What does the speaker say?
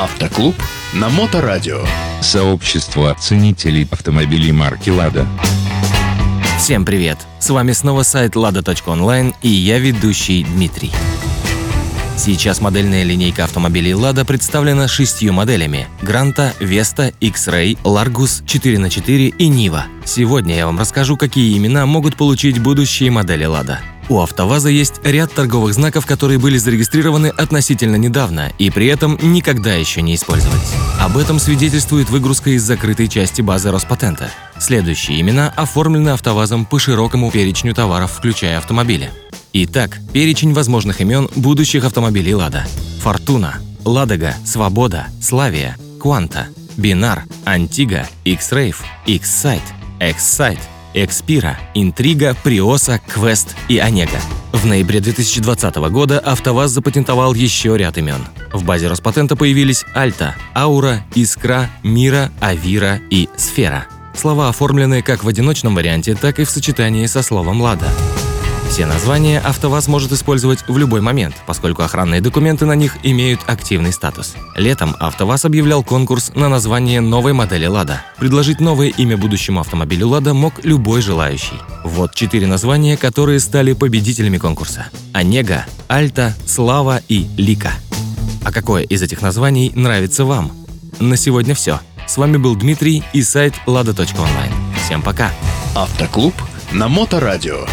Автоклуб на Моторадио. Сообщество ценителей автомобилей марки «Лада». Всем привет! С вами снова сайт lada.online и я ведущий Дмитрий. Сейчас модельная линейка автомобилей Lada представлена шестью моделями – Гранта, Веста, X-Ray, Largus, 4х4 и Нива. Сегодня я вам расскажу, какие имена могут получить будущие модели Lada. У АвтоВАЗа есть ряд торговых знаков, которые были зарегистрированы относительно недавно и при этом никогда еще не использовались. Об этом свидетельствует выгрузка из закрытой части базы Роспатента. Следующие имена оформлены АвтоВАЗом по широкому перечню товаров, включая автомобили. Итак, перечень возможных имен будущих автомобилей «Лада». «Фортуна», «Ладога», «Свобода», «Славия», «Кванта», «Бинар», «Антига», «X-Rave», «X-Sight», «X-Sight», «Экспира», «Интрига», «Приоса», «Квест» и «Онега». В ноябре 2020 года АвтоВАЗ запатентовал еще ряд имен. В базе Роспатента появились «Альта», «Аура», «Искра», «Мира», «Авира» и «Сфера». Слова оформлены как в одиночном варианте, так и в сочетании со словом «Лада». Все названия АвтоВАЗ может использовать в любой момент, поскольку охранные документы на них имеют активный статус. Летом АвтоВАЗ объявлял конкурс на название новой модели «Лада». Предложить новое имя будущему автомобилю «Лада» мог любой желающий. Вот четыре названия, которые стали победителями конкурса. «Онега», «Альта», «Слава» и «Лика». А какое из этих названий нравится вам? На сегодня все. С вами был Дмитрий и сайт lada.online. Всем пока! Автоклуб на Моторадио.